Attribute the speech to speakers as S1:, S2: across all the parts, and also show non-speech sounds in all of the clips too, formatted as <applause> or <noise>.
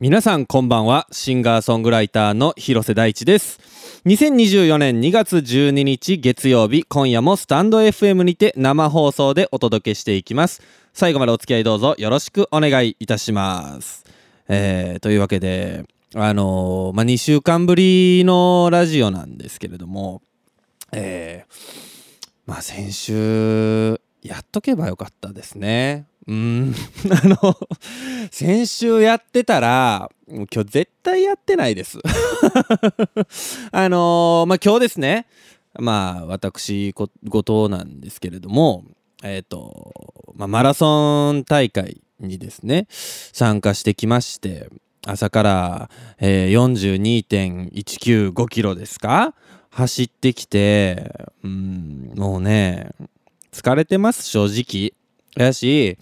S1: 皆さんこんばんは。シンガーソングライターの広瀬大地です。2024年2月12日月曜日今夜もスタンド FM にて生放送でお届けしていきます。最後までお付き合いどうぞよろしくお願いいたします。えー、というわけであのー、まあ、2週間ぶりのラジオなんですけれどもえー、まあ先週やっとけばよかったですね。うん、<laughs> あの、先週やってたら、今日絶対やってないです。<laughs> あのー、まあ、今日ですね、まあ、私、後藤なんですけれども、えっ、ー、と、まあ、マラソン大会にですね、参加してきまして、朝から、えー、42.195キロですか？走ってきて、うん、もうね、疲れてます、正直。やし、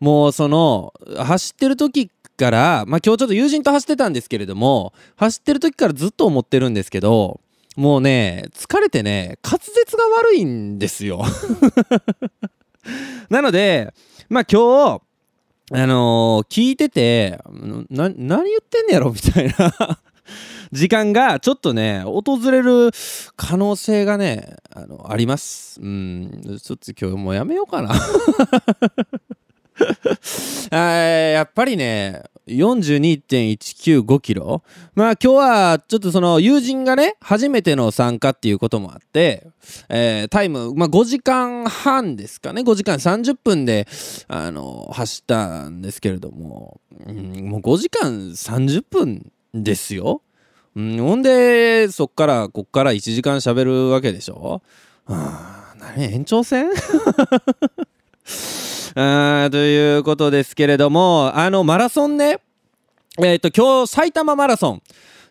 S1: もうその、走ってる時から、まあ今日ちょっと友人と走ってたんですけれども、走ってる時からずっと思ってるんですけど、もうね、疲れてね、滑舌が悪いんですよ。<laughs> なので、まあ今日、あのー、聞いてて、な、何言ってんねやろみたいな。<laughs> 時間がちょっとね、訪れる可能性がね、あの、あります。うん、ちょっと今日もうやめようかな。<laughs> やっぱりね、42.195キロ。まあ今日はちょっとその友人がね、初めての参加っていうこともあって、えー、タイム、まあ5時間半ですかね、5時間30分で、あの、走ったんですけれども、うん、もう5時間30分ですよ。うん、ほんで、そっから、こっから1時間喋るわけでしょ？はあ、何？延長戦？<laughs> あということですけれども、あの、マラソンね、えっ、と、今日、埼玉マラソン。っ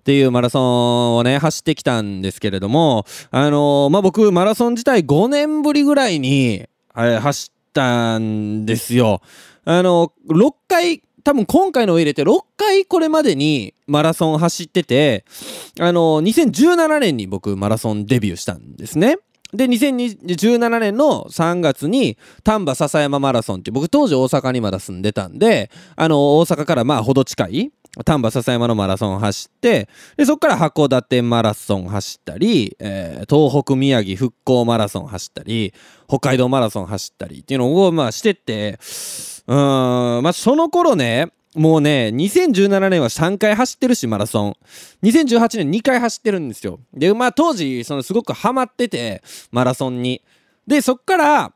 S1: ていうマラソンをね、走ってきたんですけれども、あのー、まあ、僕、マラソン自体5年ぶりぐらいに、走ったんですよ。あのー、6回多分今回のを入れて6回これまでにマラソン走ってて、あの、2017年に僕マラソンデビューしたんですね。で、2017年の3月に丹波篠山マラソンって僕当時大阪にまだ住んでたんで、あの、大阪からまあほど近い丹波篠山のマラソン走って、で、そこから函館マラソン走ったり、えー、東北宮城復興マラソン走ったり、北海道マラソン走ったりっていうのをまあしてって、うーん、まあ、その頃ね、もうね、2017年は3回走ってるし、マラソン。2018年2回走ってるんですよ。で、まあ当時、そのすごくハマってて、マラソンに。で、そっから、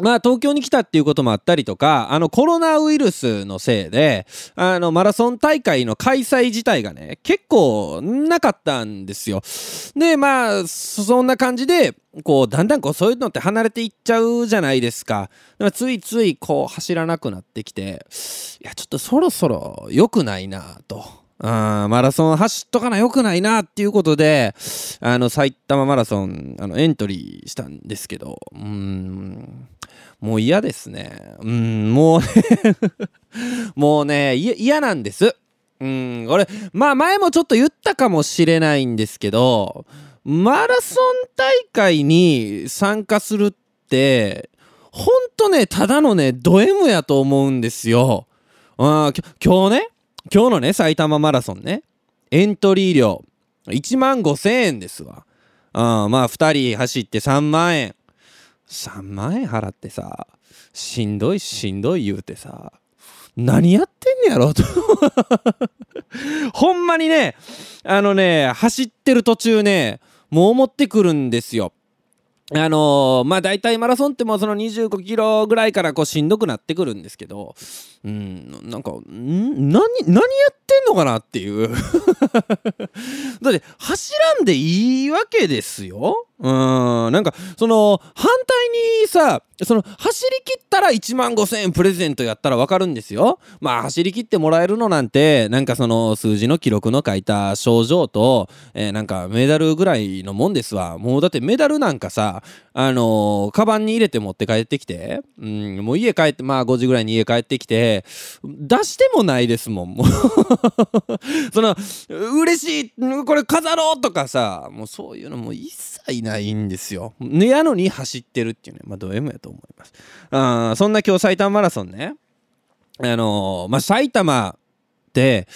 S1: まあ東京に来たっていうこともあったりとか、あのコロナウイルスのせいで、あのマラソン大会の開催自体がね、結構なかったんですよ。で、まあ、そんな感じで、こう、だんだんこうそういうのって離れていっちゃうじゃないですか。だからついついこう走らなくなってきて、いや、ちょっとそろそろ良くないなと。あマラソン走っとかな良くないなっていうことで、あの、埼玉マラソン、あの、エントリーしたんですけど、うん、もう嫌ですね。うん、もうね <laughs> もうね、嫌なんです。うん、俺、まあ前もちょっと言ったかもしれないんですけど、マラソン大会に参加するって、ほんとね、ただのね、ド M やと思うんですよ。あ今日ね、今日のね、埼玉マラソンね、エントリー料1万5千円ですわ。あまあ2人走って3万円。3万円払ってさ、しんどいしんどい言うてさ、何やってんねやろと <laughs> ほんまにね、あのね、走ってる途中ね、もう思ってくるんですよ。あのー、まあ大体マラソンってもうその25キロぐらいからこうしんどくなってくるんですけど、うん、なんか、ん？何、何やってんのかなっていう <laughs> だって走らんでいいわけですよ。うん、なんかその反対にさ、その走り切ったら1万5000円プレゼントやったらわかるんですよ。まあ走り切ってもらえるのなんてなんかその数字の記録の書いた症状と、えー、なんかメダルぐらいのもんですわ。もうだってメダルなんかさ、あのー、カバンに入れて持って帰ってきて、うん、もう家帰ってまあ5時ぐらいに家帰ってきて出してもないですもん。も <laughs> うその嬉しいこれ飾ろうとかさもうそういうのも一切ないんですよ。やのに走ってるっていうねまあド M やと思います。あそんな今日埼玉マラソンね。あのー、まあ、埼玉って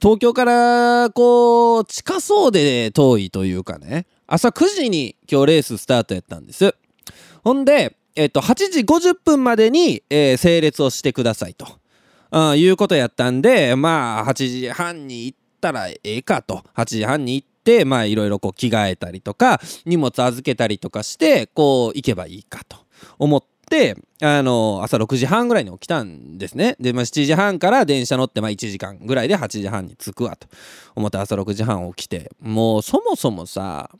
S1: 東京からこう近そうで遠いというかね朝9時に今日レーススタートやったんですほんで、えっと、8時50分までに、えー、整列をしてくださいと、あいうことやったんでまあ8時半に行ったらええかと。8時半に行ってまあいろいろこう着替えたりとか荷物預けたりとかしてこう行けばいいかと思って、あの、朝6時半ぐらいに起きたんですね。で、まあ、7時半から電車乗って、まあ、1時間ぐらいで8時半に着くわと思って朝6時半起きて、もうそもそもさ、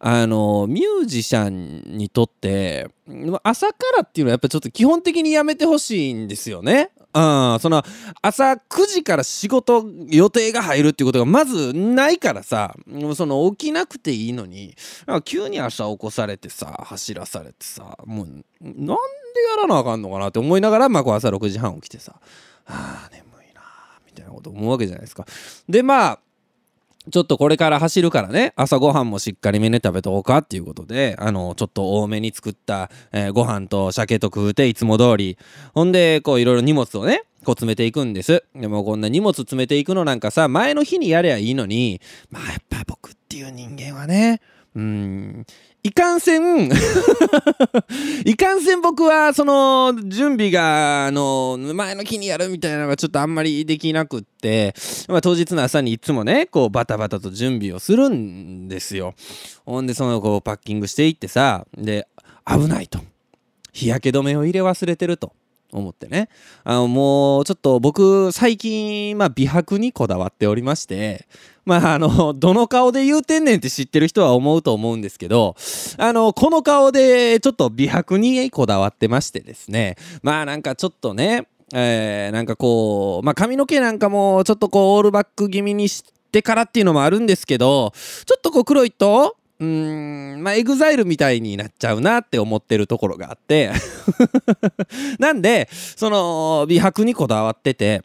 S1: あのミュージシャンにとって朝からっていうのはやっぱちょっと基本的にやめてほしいんですよね。うん、その朝9時から仕事予定が入るっていうことがまずないからさその起きなくていいのに急に朝起こされてさ走らされてさもうなんでやらなあかんのかなって思いながら、まあ、こう朝6時半起きてさあ眠いなみたいなこと思うわけじゃないですか。でまあちょっとこれから走るからね、朝ごはんもしっかりめに食べとこうかっていうことで、あの、ちょっと多めに作った、えー、ご飯と鮭と食うていつも通り。ほんで、こういろいろ荷物をね、こう詰めていくんです。でもこんな荷物詰めていくのなんかさ、前の日にやればいいのに、まあやっぱ僕っていう人間はね、うん、いかんせん。<laughs> いかんせん僕はその準備があの前の日にやるみたいなのがちょっとあんまりできなくって、まあ、当日の朝にいつもねこうバタバタと準備をするんですよ。ほんでそのこうパッキングしていってさで危ないと。日焼け止めを入れ忘れてると。思ってね。あのもうちょっと僕最近、まあ、美白にこだわっておりましてまああの <laughs> どの顔で言うてんねんって知ってる人は思うと思うんですけどあのこの顔でちょっと美白にこだわってましてですね。まあなんかちょっとねえー、なんかこう、まあ、髪の毛なんかもちょっとこうオールバック気味にしてからっていうのもあるんですけどちょっとこう黒いとうーんまあ EXILE みたいになっちゃうなって思ってるところがあって。<laughs> なんでその美白にこだわってて。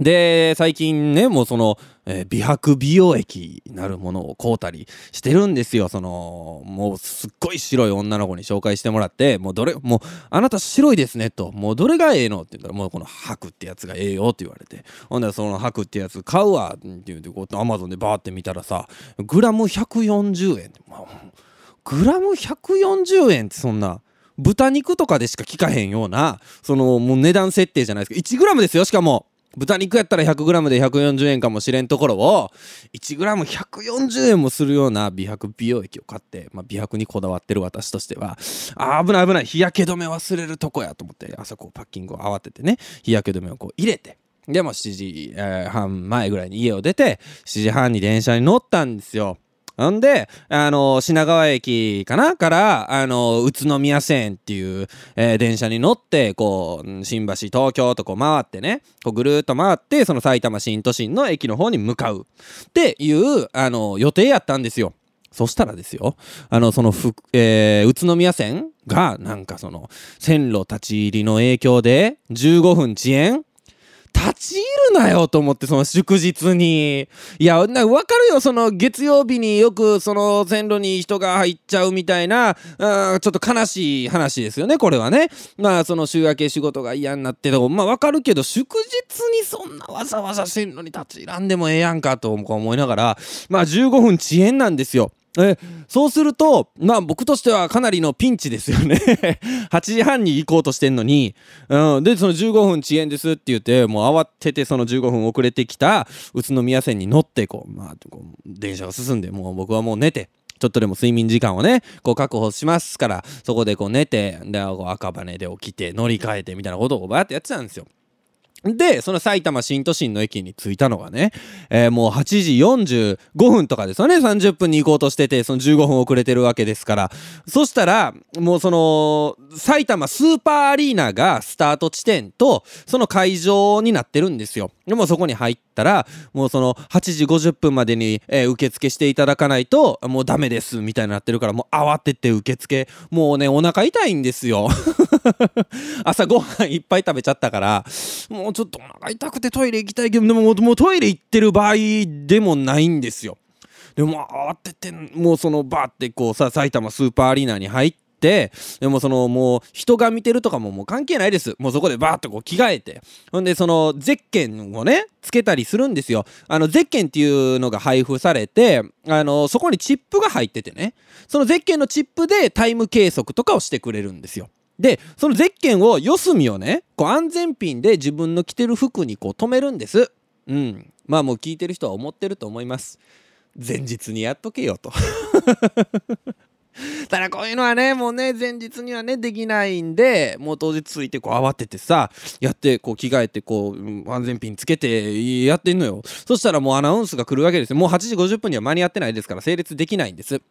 S1: で最近ねもうその、えー、美白美容液なるものを買うたりしてるんですよ。そのもうすっごい白い女の子に紹介してもらってもうどれもうあなた白いですねと。もうどれがええのって言ったらもうこの白ってやつがええよって言われて。ほんでその白ってやつ買うわって言ってこうアマゾンでバーって見たらさグラム140円、まあ、グラム140円ってそんな豚肉とかでしか聞かへんようなそのもう値段設定じゃないですか 1g ですよしかも。豚肉やったら 100g で140円かもしれんところを 1g140 円もするような美白美容液を買って、まあ、美白にこだわってる私としてはあ危ない危ない日焼け止め忘れるとこやと思ってあそこパッキングを慌ててね日焼け止めをこう入れてでも7時、半前ぐらいに家を出て7時半に電車に乗ったんですよ。んで、あの、品川駅かな？から、あの、宇都宮線っていう、えー、電車に乗って、こう、新橋、東京とこう回ってね、こうぐるーっと回って、その埼玉新都心の駅の方に向かうっていう、あの、予定やったんですよ。そしたらですよ、あの、その、えー、宇都宮線が、なんかその、線路立ち入りの影響で、15分遅延立ち入るなよと思ってその祝日に。いやな分かるよその月曜日によくその線路に人が入っちゃうみたいなあちょっと悲しい話ですよねこれはね。まあその週明け仕事が嫌になってとまあ分かるけど祝日にそんなわざわざ線路に立ち入らんでもええやんかと思いながらまあ15分遅延なんですよ。えそうするとまあ僕としてはかなりのピンチですよね。<laughs> 8時半に行こうとしてんのに、うん、でその15分遅延ですって言ってもう慌ててその15分遅れてきた宇都宮線に乗ってこう,、まあ、こう電車が進んでもう僕はもう寝てちょっとでも睡眠時間をねこう確保しますからそこでこう寝てで赤羽で起きて乗り換えてみたいなことをバーってやってたんですよ。で、その埼玉新都心の駅に着いたのがね、えー、もう8時45分とかですよね。30分に行こうとしてて、その15分遅れてるわけですから。そしたら、もうその、埼玉スーパーアリーナがスタート地点と、その会場になってるんですよ。でもそこに入ったら、もうその8時50分までに、えー、受付していただかないと、もうダメです、みたいになってるから、もう慌てて受付。もうね、お腹痛いんですよ。<laughs> 朝ごはんいっぱい食べちゃったから、もうちょっとお腹痛くてトイレ行きたいけど、でももうトイレ行ってる場合でもないんですよ。でも慌てて、もうそのバーってこうさ、埼玉スーパーアリーナに入って、でもそのもう人が見てるとかももう関係ないです。もうそこでバーッとこう着替えて。ほんでそのゼッケンをねつけたりするんですよ。あのゼッケンっていうのが配布されてあのそこにチップが入っててね。そのゼッケンのチップでタイム計測とかをしてくれるんですよ。でそのゼッケンを四隅をねこう安全ピンで自分の着てる服にこう止めるんです。うん。まあもう聞いてる人は思ってると思います。前日にやっとけよと。<laughs> ただこういうのはねもうね前日にはねできないんでもう当日ついてこう慌ててさやってこう着替えてこう安全ピンつけてやってんのよ。そしたらもうアナウンスが来るわけですよ。もう8時50分には間に合ってないですから整列できないんです。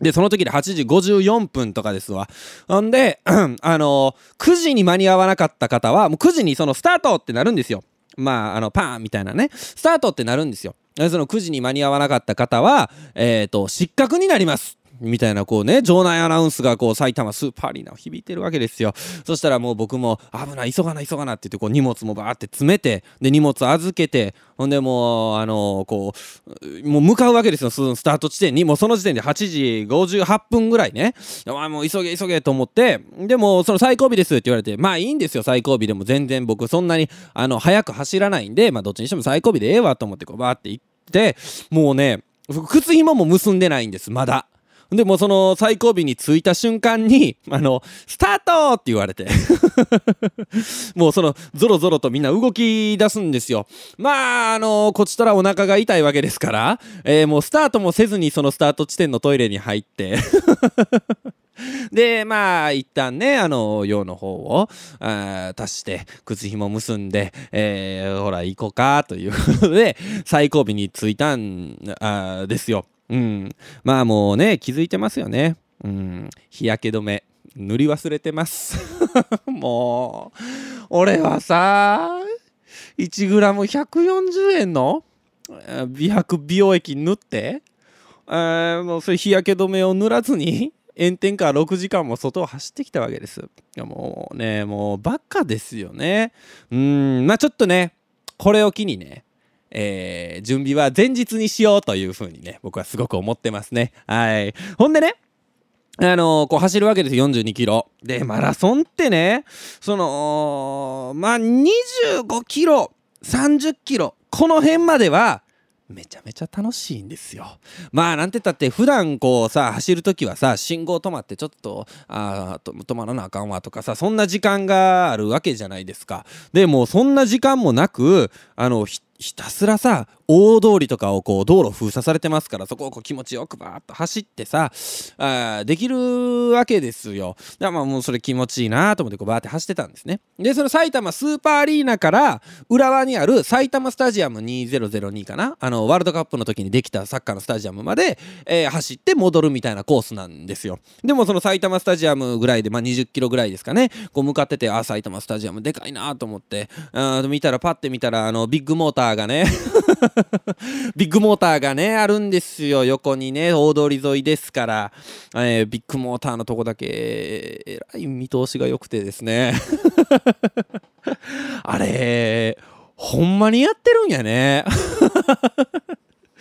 S1: で、その時で8時54分とかですわ。ほんで、<clears throat> あのー、9時に間に合わなかった方は、もう9時にそのスタートってなるんですよ。まあ、あの、パーンみたいなね、スタートってなるんですよ。その9時に間に合わなかった方は、えっ、ー、と、失格になります。みたいなこうね場内アナウンスがこう埼玉スーパーアリーナを響いてるわけですよ。そしたらもう僕も危ない急がない急がないって言ってこう荷物もバーって詰めてで荷物預けてほんでもうあのこうもう向かうわけですよスタート地点に。もうその時点で8時58分ぐらいね。もう急げ急げと思ってでもその最後尾ですって言われてまあいいんですよ最後尾でも全然僕そんなにあの早く走らないんでまあどっちにしても最後尾でええわと思ってこうバーって行ってもうね靴紐も結んでないんですまだ。でもその最後尾に着いた瞬間に、あの、スタートって言われて <laughs> もうその、ゾロゾロとみんな動き出すんですよ。まあ、あの、こちとらお腹が痛いわけですから、えー、もうスタートもせずにそのスタート地点のトイレに入って <laughs> で、まあ、一旦ね、あの、用の方をあ足して、靴紐結んで、えー、ほら、行こうか、ということで、最後尾に着いたんあですよ。うん。まあもうね、気づいてますよね。うん。日焼け止め、塗り忘れてます。<laughs> もう、俺はさ、1g140 円の美白美容液塗って、えー、もうそれ日焼け止めを塗らずに炎天下6時間も外を走ってきたわけです。いやもうね、もうバカですよね。うん、まあちょっとね、これを機にね、えー、準備は前日にしようというふうにね、僕はすごく思ってますね。はい。ほんでね、あのー、こう走るわけですよ、42キロ。で、マラソンってね、その、まあ、25キロ、30キロ、この辺までは、めちゃめちゃ楽しいんですよ。まあなんて言ったって普段こうさ走る時はさ信号止まってちょっとあ止まらなあかんわとかさそんな時間があるわけじゃないですか。でもそんな時間もなくあのひたすらさ大通りとかをこう道路封鎖されてますからそこをこう気持ちよくバーッと走ってさあできるわけですよ。だからまあもうそれ気持ちいいなと思ってこうバーって走ってたんですね。でその埼玉スーパーアリーナから浦和にある埼玉スタジアム2002かな？あのワールドカップの時にできたサッカーのスタジアムまで、えー、走って戻るみたいなコースなんですよ。でもその埼玉スタジアムぐらいでまあ20キロぐらいですかねこう向かっててあ埼玉スタジアムでかいなと思ってあ見たらパッて見たらあのビッグモーターがね <laughs> ビッグモーターがね、あるんですよ。横にね、大通り沿いですから、えー、ビッグモーターのとこだけ、えらい見通しが良くてですね。<laughs> あれ、ほんまにやってるんやね。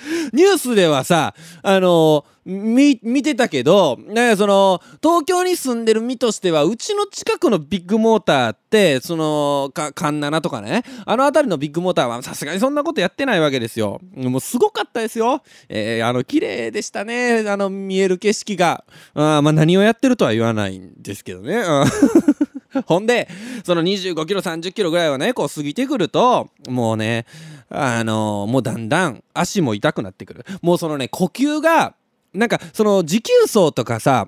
S1: <laughs> ニュースではさ、あの見てたけど、ね、その東京に住んでる身としてはうちの近くのビッグモーターってそのかカンナナとかねあの辺りのビッグモーターはさすがにそんなことやってないわけですよ。もうすごかったですよ、えー、あの綺麗でしたね。あの見える景色が。あまあ何をやってるとは言わないんですけどね。<laughs> ほんでその25キロ30キロぐらいはねこう過ぎてくるともうねあの、もうだんだん足も痛くなってくる。もうそのね呼吸がなんかその持久走とかさ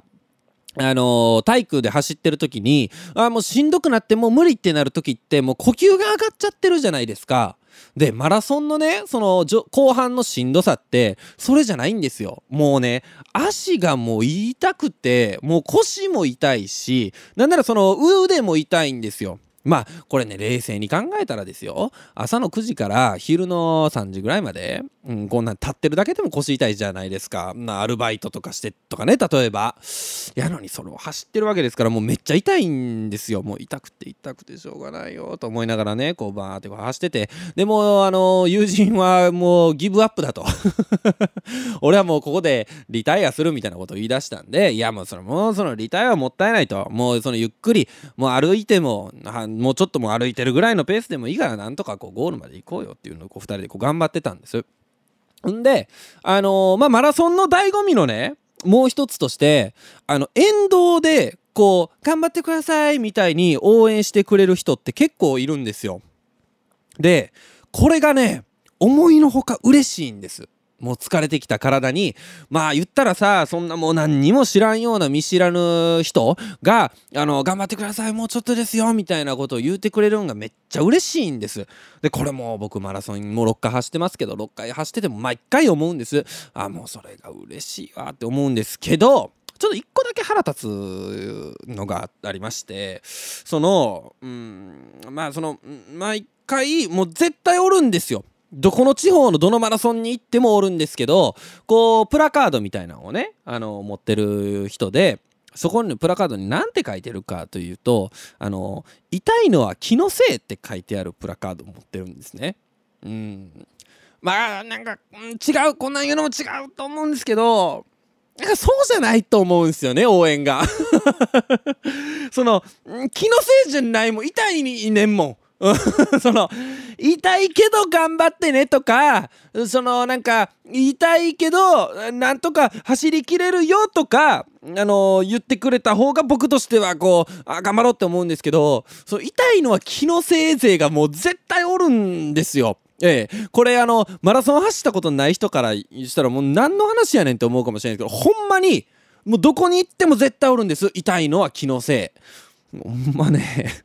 S1: あのー、体育で走ってる時にあもうしんどくなってもう無理ってなる時ってもう呼吸が上がっちゃってるじゃないですか。でマラソンのねその後半のしんどさってそれじゃないんですよ。もうね足がもう痛くてもう腰も痛いしなんならその腕も痛いんですよ。まあこれね冷静に考えたらですよ。朝の9時から昼の3時ぐらいまで、うん、こんなん立ってるだけでも腰痛いじゃないですか、まあ、アルバイトとかしてとかね例えば。やのにそれを走ってるわけですからもうめっちゃ痛いんですよ。もう痛くて痛くてしょうがないよと思いながらねこうバーって走ってて。でもあの友人はもうギブアップだと。<laughs> 俺はもうここでリタイアするみたいなことを言い出したんでいやもうそのもうそのリタイアはもったいないと。もうそのゆっくりもう歩いてももうちょっとも歩いてるぐらいのペースでもいいからなんとかこうゴールまで行こうよっていうのをこう2人でこう頑張ってたんです。んで、あのー、まあ、マラソンの醍醐味のね、もう一つとして、あの、沿道で、こう、頑張ってくださいみたいに応援してくれる人って結構いるんですよ。で、これがね、思いのほか嬉しいんです。もう疲れてきた体にまあ言ったらさそんなもう何にも知らんような見知らぬ人があの頑張ってくださいもうちょっとですよみたいなことを言うてくれるのがめっちゃ嬉しいんです。でこれも僕マラソンもう6回走ってますけど6回走ってても毎回思うんです。あもうそれが嬉しいわって思うんですけどちょっと一個だけ腹立つのがありましてそのうんまあその毎回もう絶対おるんですよ。どこの地方のどのマラソンに行ってもおるんですけどこうプラカードみたいなのをねあの持ってる人でそこにプラカードに何て書いてるかというとあの痛いのは気のせいって書いてあるプラカードを持ってるんですね。うん。まあなんか、違うこんなん言うのも違うと思うんですけどなんかそうじゃないと思うんですよね応援が。<laughs> その気のせいじゃないもん痛いねんもん。<laughs> その痛いけど頑張ってねとかそのなんか痛いけどなんとか走りきれるよとかあの言ってくれた方が僕としてはこうあ頑張ろうって思うんですけどそ痛いのは気のせい勢がもう絶対おるんですよ。ええ、これあのマラソン走ったことない人からしたらもう何の話やねんって思うかもしれないですけどほんまにもうどこに行っても絶対おるんです。痛いのは気のせい。ほんまね。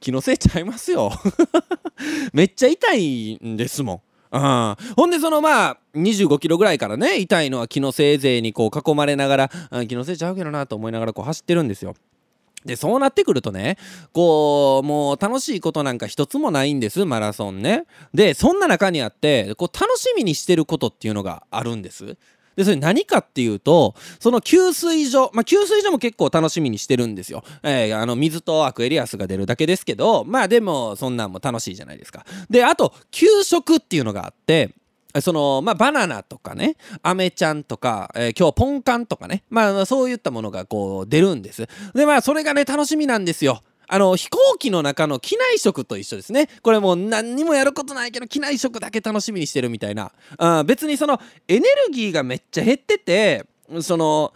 S1: 気のせいちゃいますよ <laughs> めっちゃ痛いんですもん。うん、ほんでそのまあ25キロぐらいからね痛いのは気のせい勢にこう囲まれながら気のせいちゃうけどなと思いながらこう走ってるんですよ。でそうなってくるとねこうもう楽しいことなんか一つもないんですマラソンね。でそんな中にあってこう楽しみにしてることっていうのがあるんです。でそれ何かっていうとその給水所まあ給水所も結構楽しみにしてるんですよ、えー、あの水とアクエリアスが出るだけですけどまあでもそんなんも楽しいじゃないですか。であと給食っていうのがあってそのまあバナナとかねアメちゃんとか、えー、今日ポンカンとかねまあそういったものがこう出るんです。でまあそれがね楽しみなんですよ。あの飛行機の中の機内食と一緒ですね。これもう何にもやることないけど機内食だけ楽しみにしてるみたいな。あ別にそのエネルギーがめっちゃ減っててその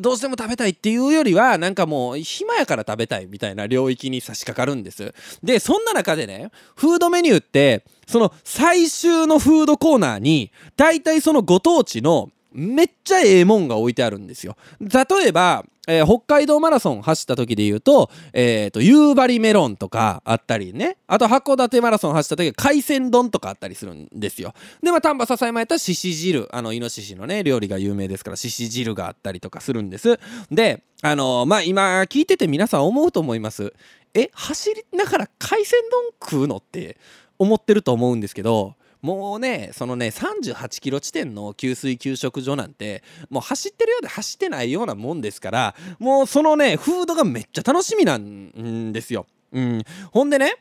S1: どうしても食べたいっていうよりはなんかもう暇やから食べたいみたいな領域に差し掛かるんです。でそんな中でねフードメニューってその最終のフードコーナーに大体そのご当地のめっちゃええもんが置いてあるんですよ。例えばえー、北海道マラソン走った時で言うと、えーと、夕張メロンとかあったりね。あと函館マラソン走った時は海鮮丼とかあったりするんですよ。でまあ丹波篠山やったらしし汁。あのイノシシのね料理が有名ですからしし汁があったりとかするんです。であのー、まあ今聞いてて皆さん思うと思います。え走りながら海鮮丼食うのって思ってると思うんですけどもうねそのね38キロ地点の給水給食所なんてもう走ってるようで走ってないようなもんですからもうそのねフードがめっちゃ楽しみなんですよ。うん、ほんでね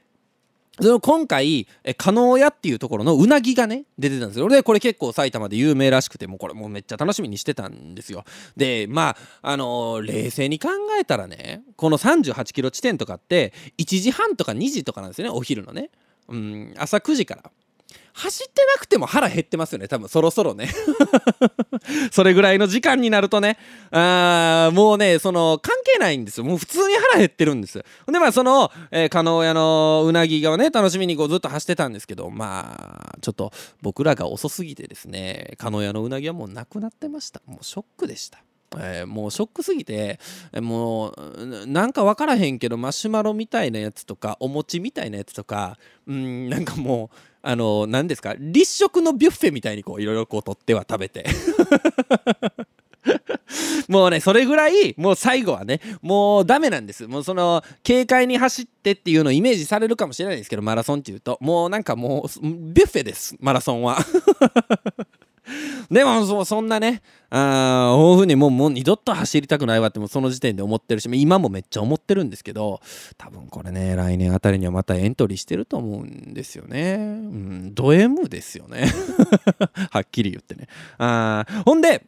S1: 今回加納屋っていうところのうなぎがね出てたんですよ。でこれ結構埼玉で有名らしくてもうこれもうめっちゃ楽しみにしてたんですよ。でまああのー、冷静に考えたらねこの38キロ地点とかって1時半とか2時とかなんですよねお昼のね。うん朝9時から。走ってなくても腹減ってますよね。多分そろそろね。<laughs> それぐらいの時間になるとね。あーもうねその関係ないんですよ。もう普通に腹減ってるんですでまあその、え、加納屋のうなぎがね楽しみにこうずっと走ってたんですけどまあちょっと僕らが遅すぎてですね加納屋のうなぎはもうなくなってました。もうショックでした。えー、もうショックすぎてもうなんか分からへんけどマシュマロみたいなやつとかお餅みたいなやつとかうんなんかもうあの何ですか立食のビュッフェみたいにこういろいろこう取っては食べて。<laughs> もうねそれぐらいもう最後はねもうダメなんです。もうその軽快に走ってっていうのをイメージされるかもしれないですけどマラソンっていうと。もうなんかもうビュッフェですマラソンは。<laughs> でもそそんなねああいうふうにもうもう二度と走りたくないわってもその時点で思ってるし今もめっちゃ思ってるんですけど多分これね来年あたりにはまたエントリーしてると思うんですよね。うんド M ですよね。<laughs> はっきり言ってね。あほんで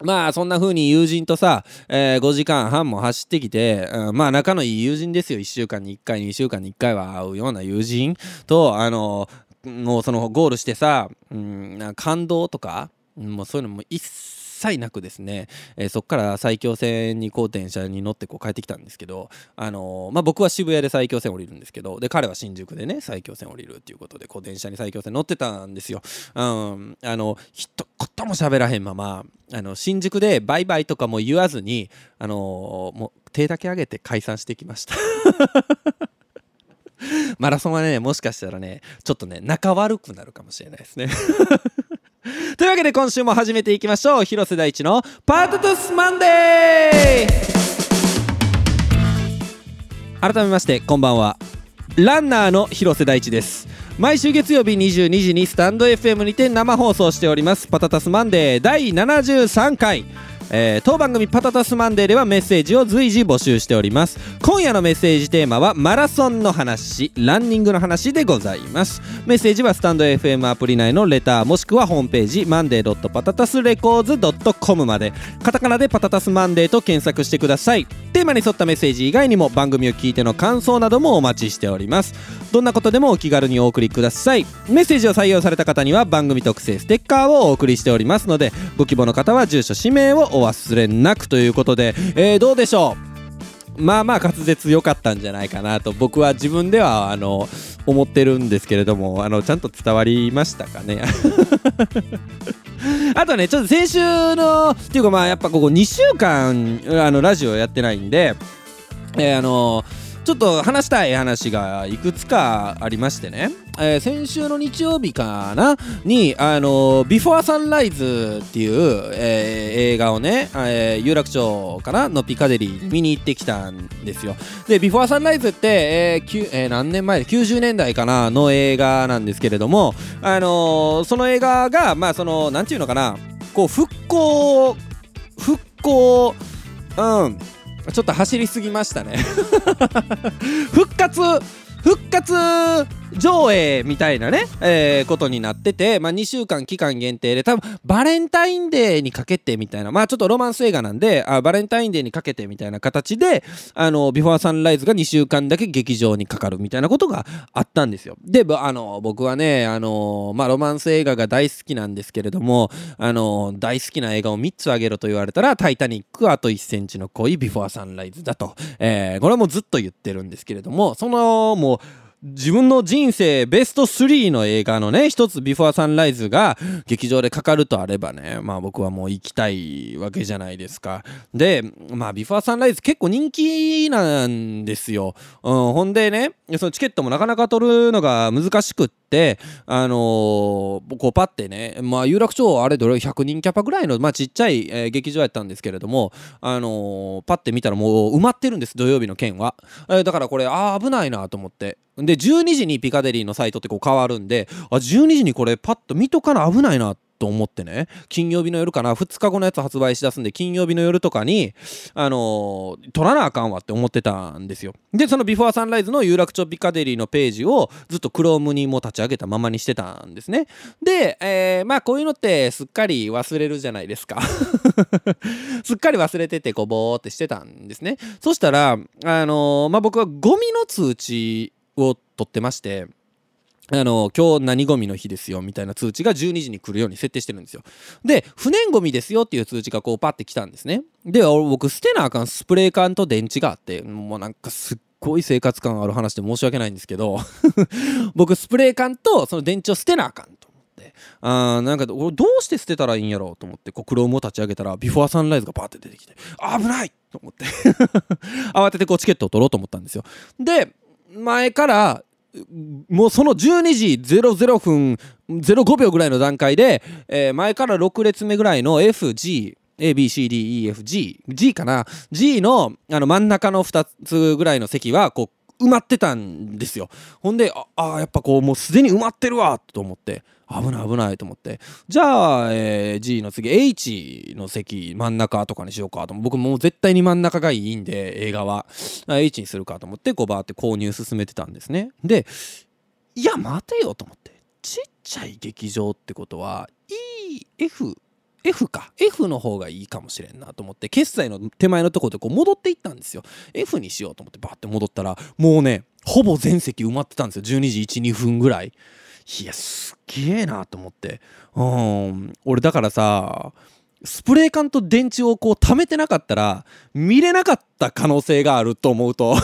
S1: まあそんな風に友人とさ、えー、5時間半も走ってきて、うん、まあ仲のいい友人ですよ。1週間に1回2週間に1回は会うような友人とあのもうそのゴールしてさ、うん、感動とか、もうそういうのも一切なくですね、えー、そこから埼京線にこう電車に乗ってこう帰ってきたんですけど、あのー、まあ、僕は渋谷で埼京線降りるんですけどで彼は新宿でね埼京線降りるっていうことでこう電車に埼京線乗ってたんですよ。うん、あの一言も喋らへんままあの新宿でバイバイとかも言わずに、あのー、もう手だけ上げて解散してきました。<laughs> マラソンはね、もしかしたらね、ちょっとね、仲悪くなるかもしれないですね。<laughs> というわけで今週も始めていきましょう。広瀬大地のパートトゥスマンデー改めまして、こんばんは。ランナーの広瀬大地です。毎週月曜日22時にスタンド FM にて生放送しておりますパタタスマンデー第73回えー、当番組パタタスマンデーではメッセージを随時募集しております。今夜のメッセージテーマはマラソンの話ランニングの話でございます。メッセージはスタンド FM アプリ内のレターもしくはホームページマンデーパタタスレコーズ .com まで。カタカナでパタタスマンデーと検索してください。テーマに沿ったメッセージ以外にも番組を聞いての感想などもお待ちしております。どんなことでもお気軽にお送りください。メッセージを採用された方には番組特製ステッカーをお送りしておりますのでご希望の方は住所氏名をお忘れなくということで、えー、どうでしょう？まあまあ滑舌良かったんじゃないかなと僕は自分ではあの思ってるんですけれどもあのちゃんと伝わりましたかね？<laughs> あとねちょっと先週のっていうかまあやっぱここ2週間あのラジオやってないんでえー、あのーちょっと話したい話がいくつかありましてね、えー、先週の日曜日かな？に、あのー、ビフォーサンライズっていう、えー、映画をね、え、有楽町かなのピカデリー見に行ってきたんですよ。で、ビフォーサンライズって、えーえ、何年前で90年代かな？の映画なんですけれども、あの、その映画が、まあ、その、なんていうのかな、こう、復興、復興、うん、ちょっと走りすぎましたね。<laughs> 復活復活上映みたいなね、えー、ことになってて、まあ、2週間期間限定で多分バレンタインデーにかけてみたいなまあちょっとロマンス映画なんであバレンタインデーにかけてみたいな形であのビフォーサンライズが2週間だけ劇場にかかるみたいなことがあったんですよ。であの僕はねあのまあロマンス映画が大好きなんですけれどもあの大好きな映画を3つあげろと言われたら「タイタニック」あと1センチの恋ビフォーサンライズだと、えー、これはもうずっと言ってるんですけれどもそのもう自分の人生ベスト3の映画のね一つビフォーサンライズが劇場でかかるとあればねまあ僕はもう行きたいわけじゃないですか。でまあビフォーサンライズ結構人気なんですよ、うん、ほんでねそのチケットもなかなか取るのが難しくってあのー、こうパッてねまあ有楽町あれどれ100人キャパぐらいのまあちっちゃい、えー、劇場やったんですけれどもあのー、パッて見たらもう埋まってるんです土曜日の券は、えー、だからこれああ危ないなと思って。で12時にピカデリーのサイトってこう変わるんであ12時にこれパッと見とかな危ないなと思ってね。金曜日の夜かな2日後のやつ発売しだすんで金曜日の夜とかにあのー、撮らなあかんわって思ってたんですよ。でそのビフォーサンライズの有楽町ピカデリーのページをずっとクロームにも立ち上げたままにしてたんですね。で、えー、まあこういうのってすっかり忘れるじゃないですか。<laughs> すっかり忘れててこうボーってしてたんですね。そしたらあのー、まあ僕はゴミの通知を取ってましてあの今日何ゴミの日ですよみたいな通知が12時に来るように設定してるんですよ。で不燃ゴミですよっていう通知がこうパッて来たんですね。で僕捨てなあかんスプレー缶と電池があってもうなんかすっごい生活感ある話で申し訳ないんですけど <laughs> 僕スプレー缶とその電池を捨てなあかんと思って。あーなんか俺どうして捨てたらいいんやろうと思ってこうクロームを立ち上げたらビフォーサンライズがパーって出てきて危ないと思って。<laughs> 慌ててこうチケットを取ろうと思ったんですよ。で前からもうその12時00分05秒ぐらいの段階で、えー、前から6列目ぐらいの FG ABCDEFG G かな。G のあの真ん中の2つぐらいの席はこう埋まってたんですよ。ほんでああやっぱこうもうすでに埋まってるわと思って危ない危ないと思って。じゃあ、えー、G の次 H の席真ん中とかにしようかと。僕もう絶対に真ん中がいいんで映画は。H にするかと思ってこうバーって購入進めてたんですね。でいや待てよと思って。ちっちゃい劇場ってことは EF F か。F の方がいいかもしれんなと思って決済の手前のとこでこう戻っていったんですよ。F にしようと思ってバーって戻ったらもうねほぼ全席埋まってたんですよ。12時12分ぐらい。いやすげえなと思って。うん。俺だからさスプレー缶と電池をこう溜めてなかったら見れなかったた可能性があると思うと。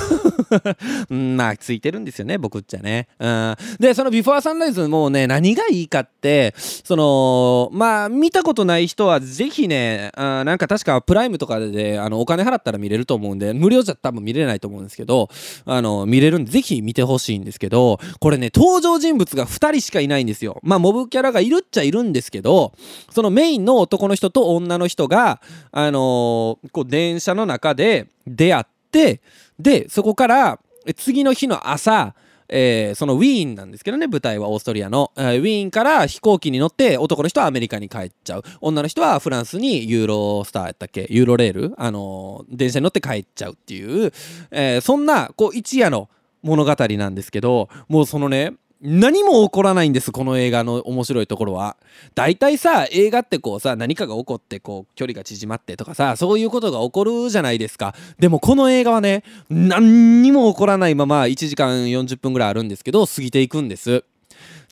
S1: <laughs> まあついてるんですよね僕っちゃね、うん、でそのビフォーサンライズもうね何がいいかってそのまあ見たことない人はぜひねあなんか確かプライムとかであのお金払ったら見れると思うんで無料じゃ多分見れないと思うんですけどあの見れるんでぜひ見てほしいんですけどこれね登場人物が2人しかいないんですよ。まあモブキャラがいるっちゃいるんですけどそのメインの男の人と女の人が、あのー、こう電車の中で出会ってでそこから次の日の朝えー、そのウィーンなんですけどね舞台はオーストリアの、えー、ウィーンから飛行機に乗って男の人はアメリカに帰っちゃう。女の人はフランスにユーロスターやったっけ？ユーロレール、あのー、電車に乗って帰っちゃうっていう、えそんなこう一夜の物語なんですけどもうそのね何も起こらないんですこの映画の面白いところは。大体さ映画ってこうさ何かが起こってこう距離が縮まってとかさそういうことが起こるじゃないですか。でもこの映画はね何にも起こらないまま1時間40分ぐらいあるんですけど過ぎていくんです。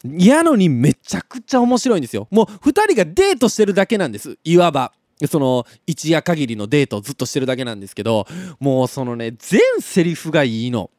S1: やのにめちゃくちゃ面白いんですよ。もう2人がデートしてるだけなんです。いわば。その一夜限りのデートをずっとしてるだけなんですけどもうそのね全セリフがいいの。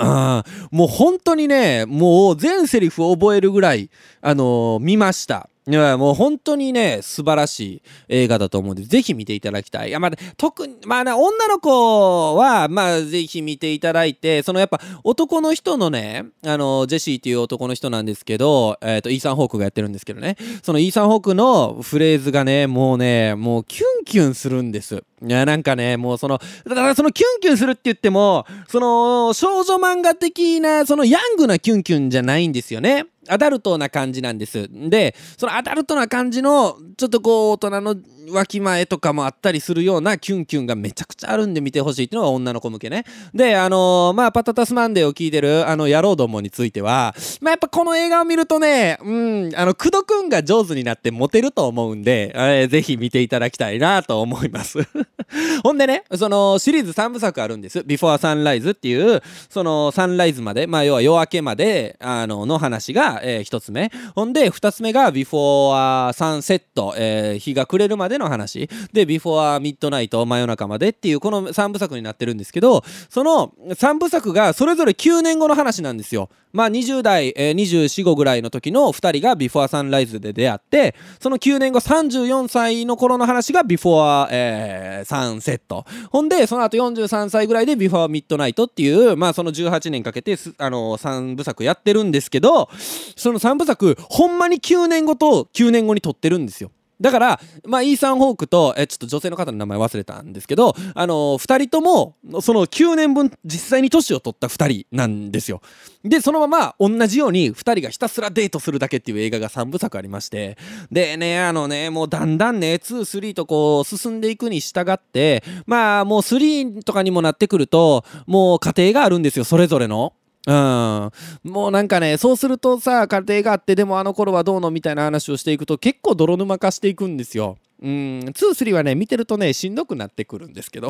S1: あもう本当にねもう全セリフ覚えるぐらい、あのー、見ました。いやもう本当にね素晴らしい映画だと思うんでぜひ見ていただきたい。いやまあ特にまあね女の子はまあぜひ見ていただいてそのやっぱ男の人のねあのジェシーっていう男の人なんですけど、えーと、イーサン・ホークがやってるんですけどね。そのイーサン・ホークのフレーズがねもうねもうキュンキュンするんです。いやなんかねもうそのだからそのキュンキュンするって言ってもその少女漫画的なそのヤングなキュンキュンじゃないんですよねアダルトな感じなんです。で、そのアダルトな感じの、ちょっとこう、大人のわきまえとかもあったりするようなキュンキュンがめちゃくちゃあるんで見てほしいっていうのが女の子向けね。で、あのー、まあ、パタタスマンデーを聞いてる、あの、野郎どもについては、まあ、やっぱこの映画を見るとね、うん、あの、クドくんが上手になってモテると思うんで、えー、ぜひ見ていただきたいなと思います。<laughs> ほんでね、その、シリーズ3部作あるんです。ビフォーサンライズっていう、その、サンライズまで、まあ、要は夜明けまで、あの、の話が、えー、1つ目。ほんで、2つ目がビフォーサンセット、えー、日が暮れるまでの話。で、ビフォーミッドナイト、真夜中までっていう、この3部作になってるんですけど、その3部作がそれぞれ9年後の話なんですよ。まあ、20代、えー、24、5ぐらいの時の2人が Before Sunrise で出会って、その9年後34歳の頃の話がビフォー、えー、サンセット。ほんで、その後43歳ぐらいで Before Midnight っていう、まあ、その18年かけて、あのー、3部作やってるんですけど、その3部作、ほんまに9年後と9年後に撮ってるんですよ。だから、まあ、イーサン・ホークと、え、ちょっと女性の方の名前忘れたんですけど、あのー、人とも、その9年分実際に年を取った2人なんですよ。で、そのまま同じように2人がひたすらデートするだけっていう映画が3部作ありまして、でね、あのね、もうだんだんね、2、3とこう進んでいくに従って、まあもう3とかにもなってくると、もう家庭があるんですよ、それぞれの。うん、もうなんかねそうするとさ家庭があってでもあの頃はどうのみたいな話をしていくと結構泥沼化していくんですよ。うん23はね見てるとねしんどくなってくるんですけど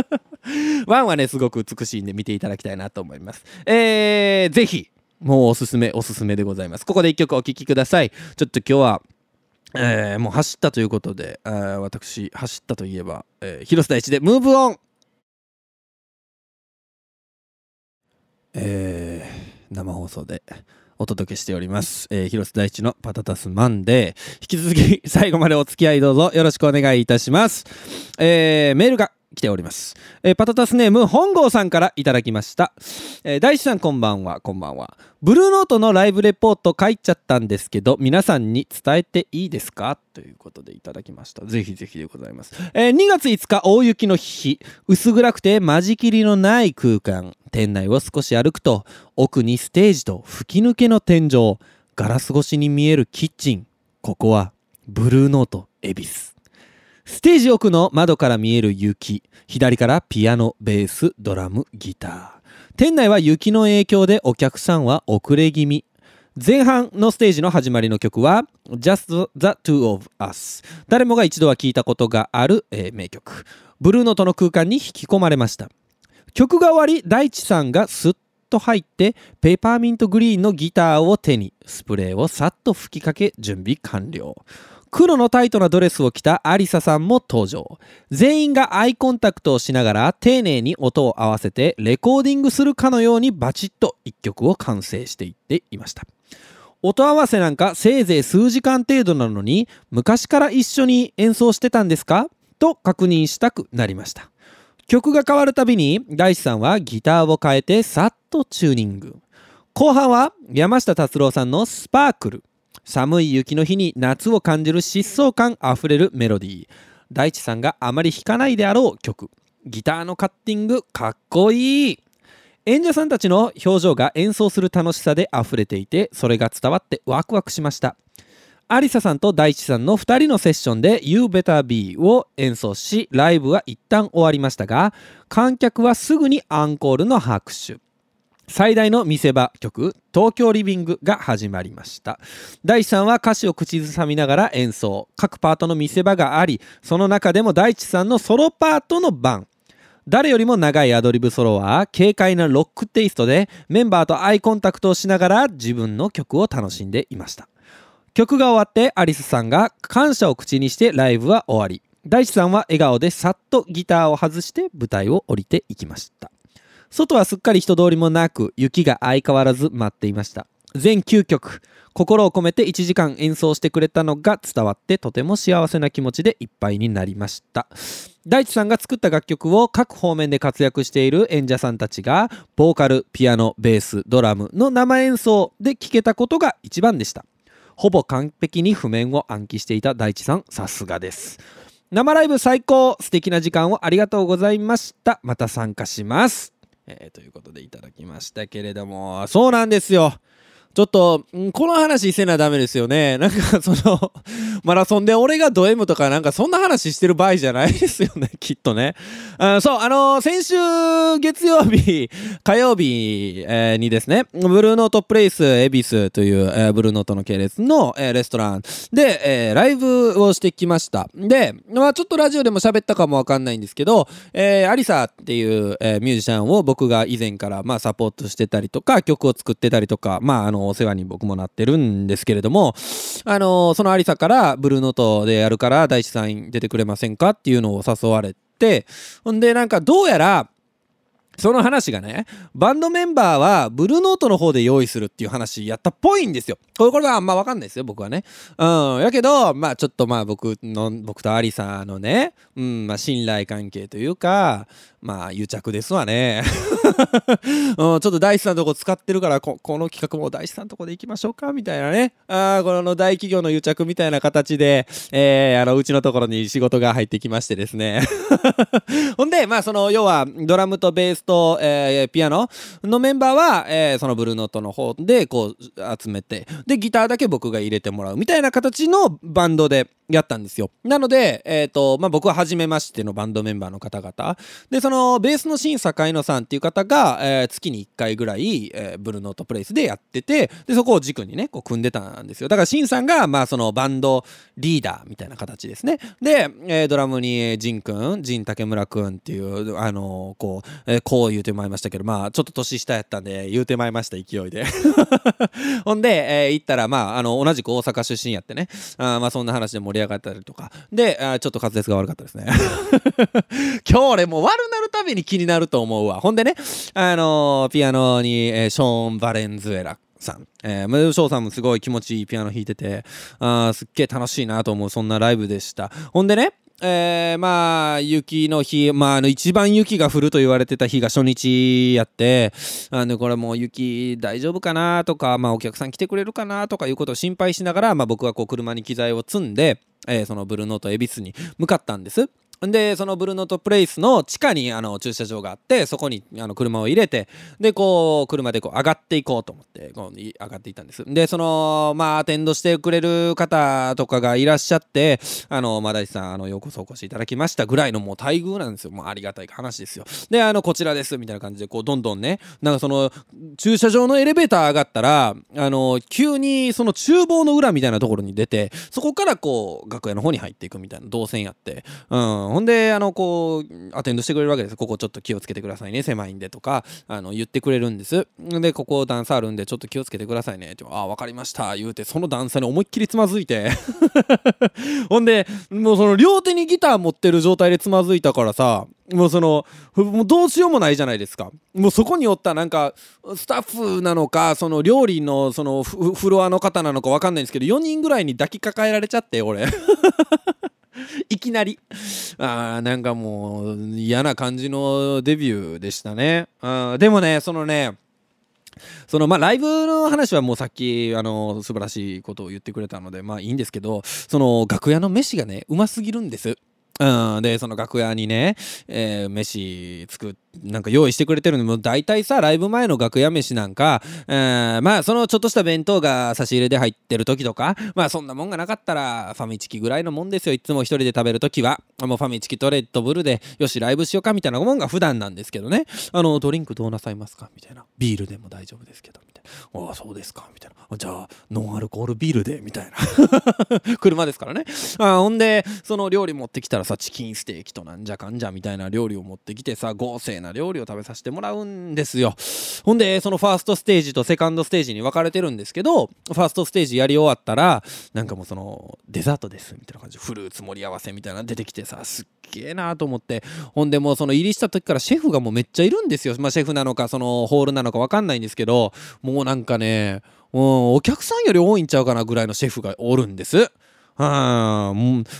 S1: <laughs> 1はねすごく美しいんで見ていただきたいなと思います。えー、ぜひもうおすすめおすすめでございます。ここで一曲お聴きください。ちょっと今日はえー、もう走ったということで、私走ったといえば、えー、広瀬大地で「ムーブオン」えー、生放送でお届けしております。えー、広瀬大地のパタタスマンデー。引き続き最後までお付き合いどうぞよろしくお願いいたします。えー、メールが来ております。えーパタタスネーム、本郷さんからいただきました。えー大地さんこんばんは、こんばんは。ブルーノートのライブレポート書いちゃったんですけど、皆さんに伝えていいですか？ということでいただきました。ぜひぜひでございます。えー2月5日、大雪の日。薄暗くて間仕切りのない空間。店内を少し歩くと、奥にステージと吹き抜けの天井。ガラス越しに見えるキッチン。ここは、ブルーノート、恵比寿。ステージ奥の窓から見える雪。左からピアノベースドラムギター。店内は雪の影響でお客さんは遅れ気味。前半のステージの始まりの曲は Just the Two of Us 誰もが一度は聞いたことがある、名曲。ブルーノートの空間に引き込まれました。曲が終わり大地さんがスッと入ってペーパーミントグリーンのギターを手にスプレーをさっと吹きかけ準備完了。黒のタイトなドレスを着たアリサさんも登場。全員がアイコンタクトをしながら丁寧に音を合わせてレコーディングするかのようにバチッと一曲を完成していっていました。音合わせなんかせいぜい数時間程度なのに昔から一緒に演奏してたんですか？と確認したくなりました。曲が変わるたびに大地さんはギターを変えてさっとチューニング。後半は山下達郎さんの「スパークル」寒い雪の日に夏を感じる疾走感あふれるメロディー。大地さんがあまり弾かないであろう曲。ギターのカッティングかっこいい。演者さんたちの表情が演奏する楽しさであふれていてそれが伝わってワクワクしました。アリサさんと大地さんの2人のセッションで「You Better Be」を演奏しライブは一旦終わりましたが観客はすぐにアンコールの拍手。最大の見せ場曲「東京リビング」が始まりました。大地さんは歌詞を口ずさみながら演奏。各パートの見せ場がありその中でも大地さんのソロパートの番。誰よりも長いアドリブソロは軽快なロックテイストでメンバーとアイコンタクトをしながら自分の曲を楽しんでいました。曲が終わってアリスさんが感謝を口にしてライブは終わり。大地さんは笑顔でさっとギターを外して舞台を降りていきました。外はすっかり人通りもなく雪が相変わらず待っていました。全9曲心を込めて1時間演奏してくれたのが伝わってとても幸せな気持ちでいっぱいになりました。大地さんが作った楽曲を各方面で活躍している演者さんたちがボーカルピアノベースドラムの生演奏で聴けたことが一番でした。ほぼ完璧に譜面を暗記していた大地さんさすがです。生ライブ最高素敵な時間をありがとうございました。また参加します。えーということでいただきましたけれども。そうなんですよ。ちょっと、この話せなダメですよね。<laughs> なんか、その、マラソンで俺がド M とかなんかそんな話してる場合じゃないですよね、<laughs> きっとね。あそう、あのー先週月曜日、火曜日、えーにですね、ブルーノートプレイス恵比寿という、えーブルーノートの系列の、えレストランで、えライブをしてきました。で、まあちょっとラジオでも喋ったかもわかんないんですけど、えーアリサっていう、えミュージシャンを僕が以前から、まあ、サポートしてたりとか、曲を作ってたりとか、まあ、あの、お世話に僕もなってるんですけれども、あの、そのアリサから、ブルーノートでやるから、大地さん出てくれませんかっていうのを誘われて、ほんで、なんか、どうやら、その話がね、バンドメンバーはブルーノートの方で用意するっていう話やったっぽいんですよ。これこれはあんまわかんないですよ、僕はね。うん。やけど、まあちょっとまあ僕の、僕とアリサのね、うん、まあ信頼関係というか、まあ癒着ですわね。うん、ちょっと大地さんのとこ使ってるからこ、この企画も大地さんのとこで行きましょうか、みたいなね。ああ、この大企業の癒着みたいな形で、えー、あの、うちのところに仕事が入ってきましてですね。<laughs> ほんで、まあその、要は、ドラムとベースと、えーピアノのメンバーは、えーそのブルーノートの方で、こう、集めて、で、ギターだけ僕が入れてもらうみたいな形のバンドでやったんですよ。なので、えっ、と、まあ、僕は初めましてのバンドメンバーの方々。で、その、ベースの審査会野さんっていう方が、えー月に1回ぐらい、えーブルーノートプレイスでやってて、で、そこを軸にね、こう組んでたんですよ。だから、シンさんが、まあ、そのバンドリーダーみたいな形ですね。で、えードラムに、ジンくん、ジン竹村くんっていう、あのーこう、えーこう言うてまいりましたけど、まあ、ちょっと年下やったんで、言うてまいりました、勢いで。<laughs> ほんで、えー行ったら、まあ、あの、同じく大阪出身やってね、あまあ、そんな話で盛り上がったりとか。で、あちょっと滑舌が悪かったですね。<laughs> 今日俺もう悪なるたびに気になると思うわ。ほんでね、あのーピアノに、えーショーン・バレンズエラさん。えー、ムーショーさんもすごい気持ちいいピアノ弾いてて、あすっげえ楽しいなと思う、そんなライブでした。ほんでね、えー、まあ、雪の日、まあ、あの、一番雪が降ると言われてた日が初日やって、あの、これもう雪大丈夫かなとか、まあ、お客さん来てくれるかなとかいうことを心配しながら、まあ、僕はこう、車に機材を積んで、えー、そのブルーノート恵比寿に向かったんです。でそのブルーノートプレイスの地下にあの駐車場があってそこにあの車を入れてでこう車でこう上がっていこうと思ってこう上がっていったんです。でそのまあアテンドしてくれる方とかがいらっしゃってあのマダイさんあのようこそお越しいただきましたぐらいのもう待遇なんですよ。もうありがたい話ですよ。であのこちらですみたいな感じでこうどんどんねなんかその駐車場のエレベーター上がったらあの急にその厨房の裏みたいなところに出てそこからこう楽屋の方に入っていくみたいな動線やってうんほんであのこうアテンドしてくれるわけです。ここちょっと気をつけてくださいね。狭いんでとかあの言ってくれるんです。でここ段差あるんでちょっと気をつけてくださいね。ってああ分かりました。言うてその段差に思いっきりつまずいて。<laughs> ほんでもうその両手にギター持ってる状態でつまずいたからさもうそのもうどうしようもないじゃないですか。もうそこにおったなんかスタッフなのかその料理のそのフロアの方なのか分かんないんですけど4人ぐらいに抱きかかえられちゃって俺。<laughs> いきなり。あーなんかもう嫌な感じのデビューでしたね。あでもね、そのね、そのまあライブの話はもうさっきあの素晴らしいことを言ってくれたのでまあいいんですけどその楽屋の飯がねうますぎるんです。うん、でその楽屋にね、えー、飯作なんか用意してくれてるのも大体さライブ前の楽屋飯なんか、えー、まあそのちょっとした弁当が差し入れで入ってる時とかまあそんなもんがなかったらファミチキぐらいのもんですよ。いつも一人で食べる時は。もうファミチキとレッドブルでよしライブしようかみたいなもんが普段なんですけどね。あのドリンクどうなさいますか？みたいな。ビールでも大丈夫ですけど。みたいな。ああそうですか？みたいな。じゃあノンアルコールビールで。みたいな。<laughs> 車ですからね。あほんでその料理持ってきたらさチキンステーキとなんじゃかんじゃみたいな料理を持ってきてさ豪な料理を食べさせてもらうんですよ。ほんでそのファーストステージとセカンドステージに分かれてるんですけどファーストステージやり終わったらなんかもうそのデザートですみたいな感じでフルーツ盛り合わせみたいな出てきてさすっげえなと思って。ほんでもうその入りした時からシェフがもうめっちゃいるんですよ。まあシェフなのかそのホールなのか分かんないんですけどもうなんかねうんお客さんより多いんちゃうかなぐらいのシェフがおるんです。はあ、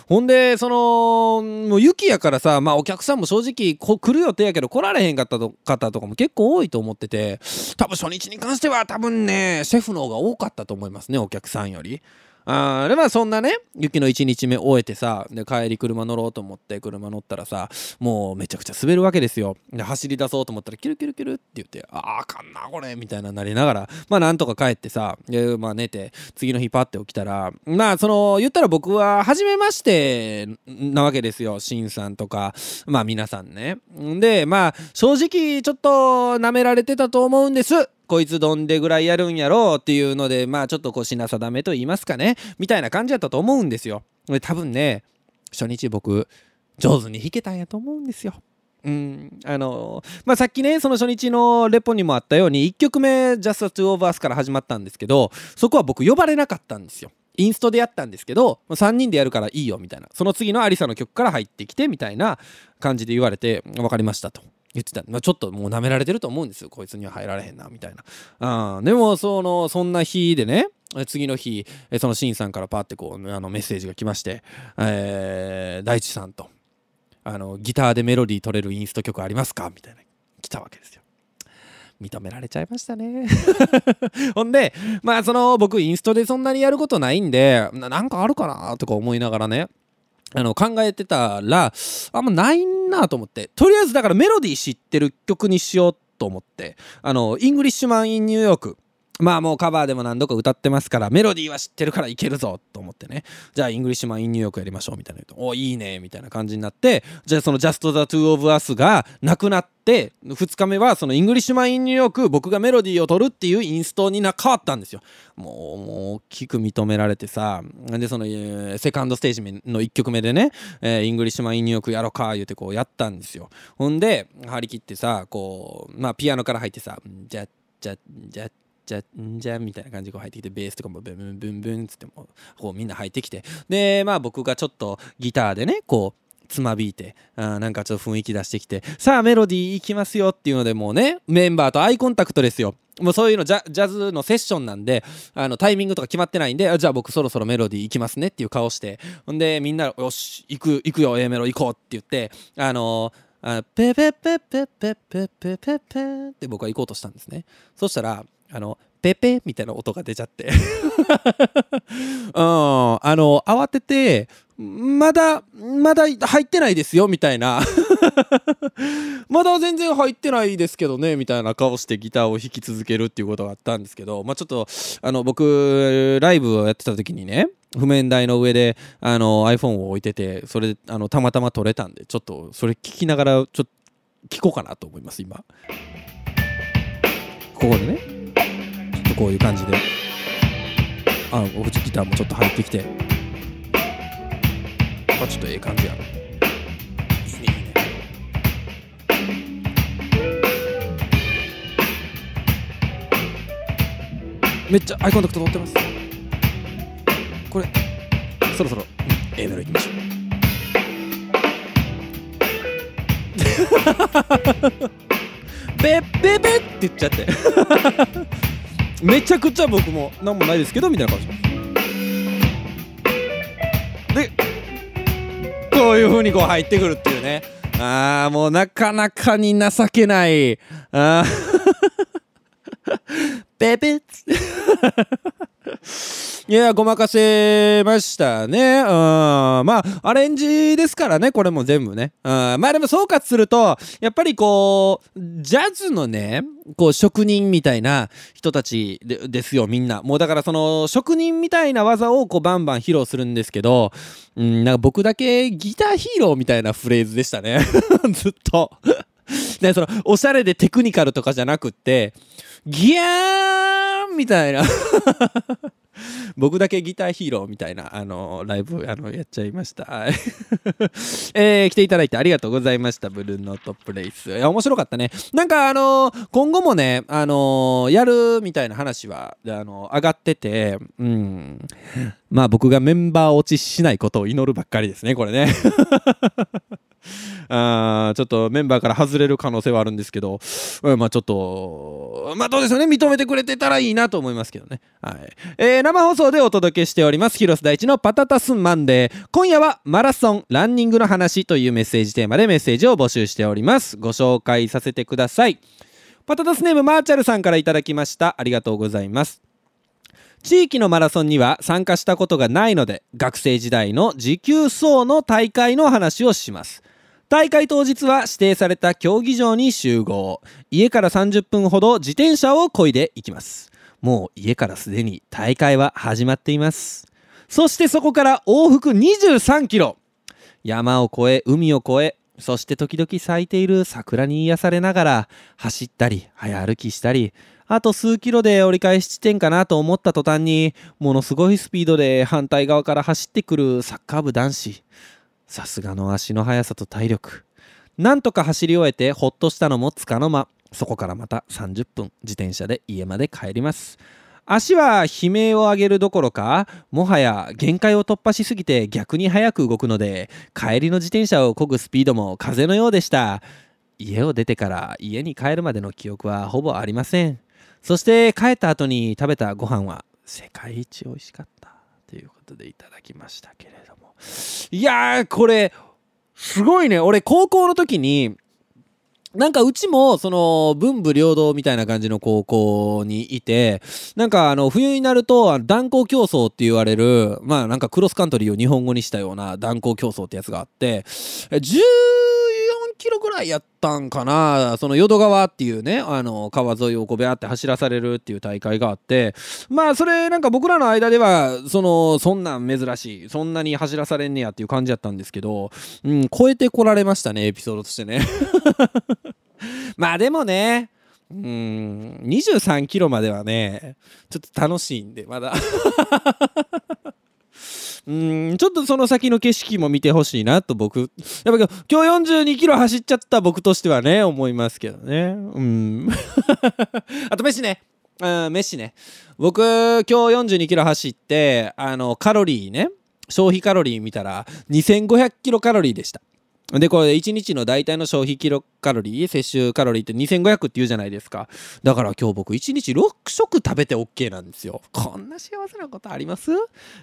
S1: ほんでそのもう雪やからさ、まあ、お客さんも正直こ来る予定やけど来られへんかった方とかも結構多いと思ってて多分初日に関しては多分ねシェフの方が多かったと思いますねお客さんより。あでまあそんなね雪の1日目終えてさで帰り車乗ろうと思って車乗ったらさもうめちゃくちゃ滑るわけですよ。で走り出そうと思ったらキルキルキルって言ってああかんなこれみたいななりながらまあなんとか帰ってさでまあ寝て次の日パッて起きたらまあその言ったら僕は初めましてなわけですよ。しんさんとかまあ皆さんね。でまあ正直ちょっと舐められてたと思うんです。こいつどんでぐらいやるんやろうっていうのでまあちょっとこう品定めと言いますかね。みたいな感じやったと思うんですよ。で多分ね初日僕上手に弾けたんやと思うんですよ。うんあのまあ、さっきねその初日のレポにもあったように1曲目「Just a Two of Us」から始まったんですけどそこは僕呼ばれなかったんですよ。インストでやったんですけど3人でやるからいいよみたいな。その次のアリサの曲から入ってきてみたいな感じで言われて分かりましたと。言ってた、まあ、ちょっともう舐められてると思うんですよ。こいつには入られへんなみたいな。あでもそのそんな日でね次の日そのシンさんからパーってこうあのメッセージが来まして、えー、大地さんとあのギターでメロディー取れるインスト曲ありますか？みたいな来たわけですよ。認められちゃいましたね。<laughs> ほんでまあその僕インストでそんなにやることないんでなんかあるかな？とか思いながらねあの考えてたらあんまないなと思って。とりあえずだからメロディー知ってる曲にしようと思って。あの Englishman in New York まあもうカバーでも何度か歌ってますからメロディーは知ってるからいけるぞと思ってね。じゃあ Englishman in New York やりましょうみたいな。言うとおいいねみたいな感じになって。じゃあその Just the Two of Us がなくなって2日目はその Englishman in New York 僕がメロディーを取るっていうインストにな変わったんですよ。もうもう大きく認められてさ。でその、セカンドステージの1曲目でね、えー、 Englishman in New York やろうか言うてこうやったんですよ。ほんで張り切ってさこうまあピアノから入ってさじゃじゃじゃじゃんじゃんみたいな感じで入ってきてベースとかもブンブンブンブンっつってもこうみんな入ってきてでまあ僕がちょっとギターでねこうつまびいてあなんかちょっと雰囲気出してきてさあメロディーいきますよっていうのでもうねメンバーとアイコンタクトですよもうそういうのジャジャズのセッションなんであのタイミングとか決まってないんでじゃあ僕そろそろメロディー行きますねっていう顔してほんでみんなよし行く行くよ A メロ行こうって言ってあのあペペペペペペペペペって僕は行こうとしたんですね。そしたらあのペペみたいな音が出ちゃって。<laughs> うんあの慌ててまだまだ入ってないですよみたいな。<laughs> まだ全然入ってないですけどねみたいな顔してギターを弾き続けるっていうことがあったんですけどまあちょっとあの僕ライブをやってた時にね譜面台の上であの iPhone を置いててそれあのたまたま撮れたんでちょっとそれ聞きながらちょっと聞こうかなと思います今。ここでねちょっとこういう感じで。あおうちギターもちょっと入ってきて。あちょっとええ感じやいめっちゃアイコンタクト取ってます。これ。そろそろ、うん。A メロいきましょう。ベッベベって言っちゃって。めちゃくちゃ僕も何もないですけどみたいな顔します。でこういう風にこう入ってくるっていうね。あーもうなかなかに情けない。あーベベッつっていや、ごまかせましたね。うん。まあ、アレンジですからね、これも全部ね。うん。まあでも総括すると、やっぱりこう、ジャズのね、こう、職人みたいな人たちでですよ、みんな。もうだからその、職人みたいな技をこう、バンバン披露するんですけど、うん、なんか僕だけギターヒーローみたいなフレーズでしたね。<laughs> ずっと。で、その、おしゃれでテクニカルとかじゃなくって、ギャーンみたいな。<laughs> 僕だけギターヒーローみたいな、あの、ライブ、あの、やっちゃいました。<laughs> えー来ていただいてありがとうございました。ブルーノートプレイス。いや、面白かったね。なんか、あの今後もね、あのやるみたいな話は、あの上がってて、うん。まあ、僕がメンバー落ちしないことを祈るばっかりですね、これね。<laughs> あちょっとメンバーから外れる可能性はあるんですけど、うんまあちょっと、まあどうですよね、認めてくれてたらいいなと思いますけどね。はい。えー生放送でお届けしております、広瀬大地のパタタスマンデー。今夜はマラソン、ランニングの話というメッセージテーマでメッセージを募集しております。ご紹介させてください。パタタスネームマーチャルさんからいただきました。ありがとうございます。地域のマラソンには参加したことがないので学生時代の持久走の大会の話をします。大会当日は指定された競技場に集合。家から30分ほど自転車を漕いでいきます。もう家からすでに大会は始まっています。そしてそこから往復23キロ。山を越え海を越えそして時々咲いている桜に癒されながら走ったり早歩きしたりあと数キロで折り返し地点かなと思った途端にものすごいスピードで反対側から走ってくるサッカー部男子。さすがの足の速さと体力。なんとか走り終えてほっとしたのもつかの間。そこからまた30分自転車で家まで帰ります。足は悲鳴を上げるどころかもはや限界を突破しすぎて逆に速く動くので帰りの自転車を漕ぐスピードも風のようでした。家を出てから家に帰るまでの記憶はほぼありません。そして帰った後に食べたご飯は世界一美味しかったということでいただきましたけれども。いやーこれすごいね。俺高校の時になんかうちもその文武両道みたいな感じの高校にいてなんかあの冬になると断交競争って言われるまあなんかクロスカントリーを日本語にしたような断交競争ってやつがあって14キロぐらいやったんかなその淀川っていうねあの川沿いをこうベアって走らされるっていう大会があってまあそれなんか僕らの間ではそのそんなん珍しいそんなに走らされんねやっていう感じやったんですけどうん超えてこられましたねエピソードとしてね。<laughs> まあでもねうん23キロまではねちょっと楽しいんでまだ。うんちょっとその先の景色も見てほしいなと僕。やっぱ今日42キロ走っちゃった僕としてはね思いますけどね。うん。<laughs> あと飯ね。うん飯ね。僕今日42キロ走ってあのカロリーね。消費カロリー見たら2500キロカロリーでした。で、これ1日の大体の消費キロカロリー、摂取カロリーって2500って言うじゃないですか。だから今日僕1日6食食べて OK なんですよ。こんな幸せなことあります？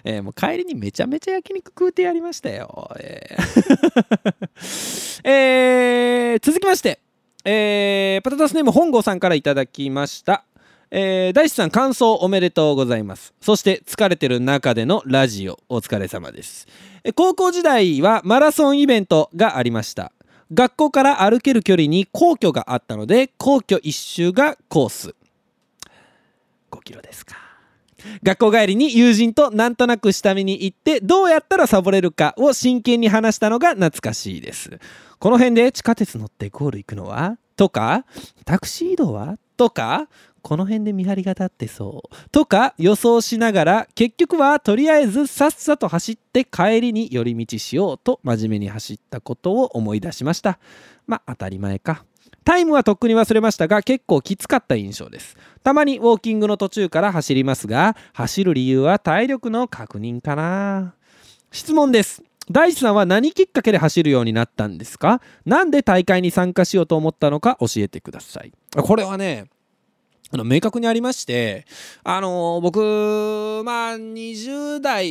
S1: えー、もう帰りにめちゃめちゃ焼肉食うてやりましたよ。えー <laughs> えー、続きまして、えー、パタタスネーム本郷さんからいただきました。えー、大志さん感想おめでとうございます。そして疲れてる中でのラジオお疲れ様です。高校時代はマラソンイベントがありました。学校から歩ける距離に皇居があったので皇居一周がコース。5キロですか。学校帰りに友人となんとなく下見に行ってどうやったらサボれるかを真剣に話したのが懐かしいです。この辺で地下鉄乗ってゴール行くのは？とかタクシー移動は？とかこの辺で見張りが立ってそう。とか予想しながら結局はとりあえずさっさと走って帰りに寄り道しようと真面目に走ったことを思い出しました。まあ当たり前か。タイムはとっくに忘れましたが結構きつかった印象です。たまにウォーキングの途中から走りますが走る理由は体力の確認かな。質問です。大地さんは何きっかけで走るようになったんですか？なんで大会に参加しようと思ったのか教えてください。これはねあの明確にありましてあの僕まあ20代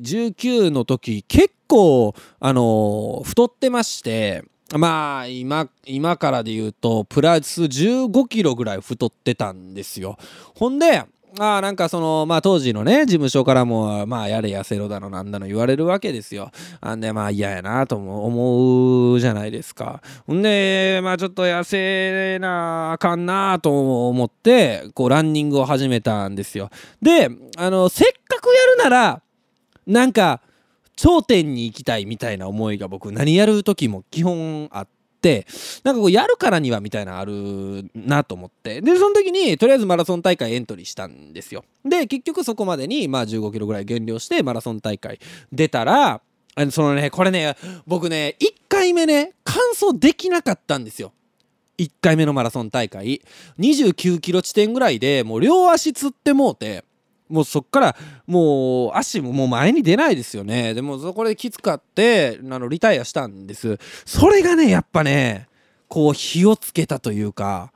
S1: 19の時結構あの太ってましてまあ今今からで言うとプラス15キロぐらい太ってたんですよ。ほんであなんかそのまあ当時のね事務所からもまあやれ痩せろだのなんだの言われるわけですよ。あんでまあ嫌やなと思うじゃないですか。ほんでまあちょっと痩せなあかんなと思ってこうランニングを始めたんですよ。であのせっかくやるならなんか頂点に行きたいみたいな思いが僕何やる時も基本あって。なんかこうやるからにはみたいなあるなと思って。でその時にとりあえずマラソン大会エントリーしたんですよ。で結局そこまでにまあ15キロぐらい減量してマラソン大会出たらあのそのねこれね僕ね1回目ね完走できなかったんですよ。1回目のマラソン大会。29キロ地点ぐらいでもう両足つってもうてもうそっからもう足ももう前に出ないですよね。でもそこできつかってあのリタイアしたんです。それがねやっぱねこう火をつけたというか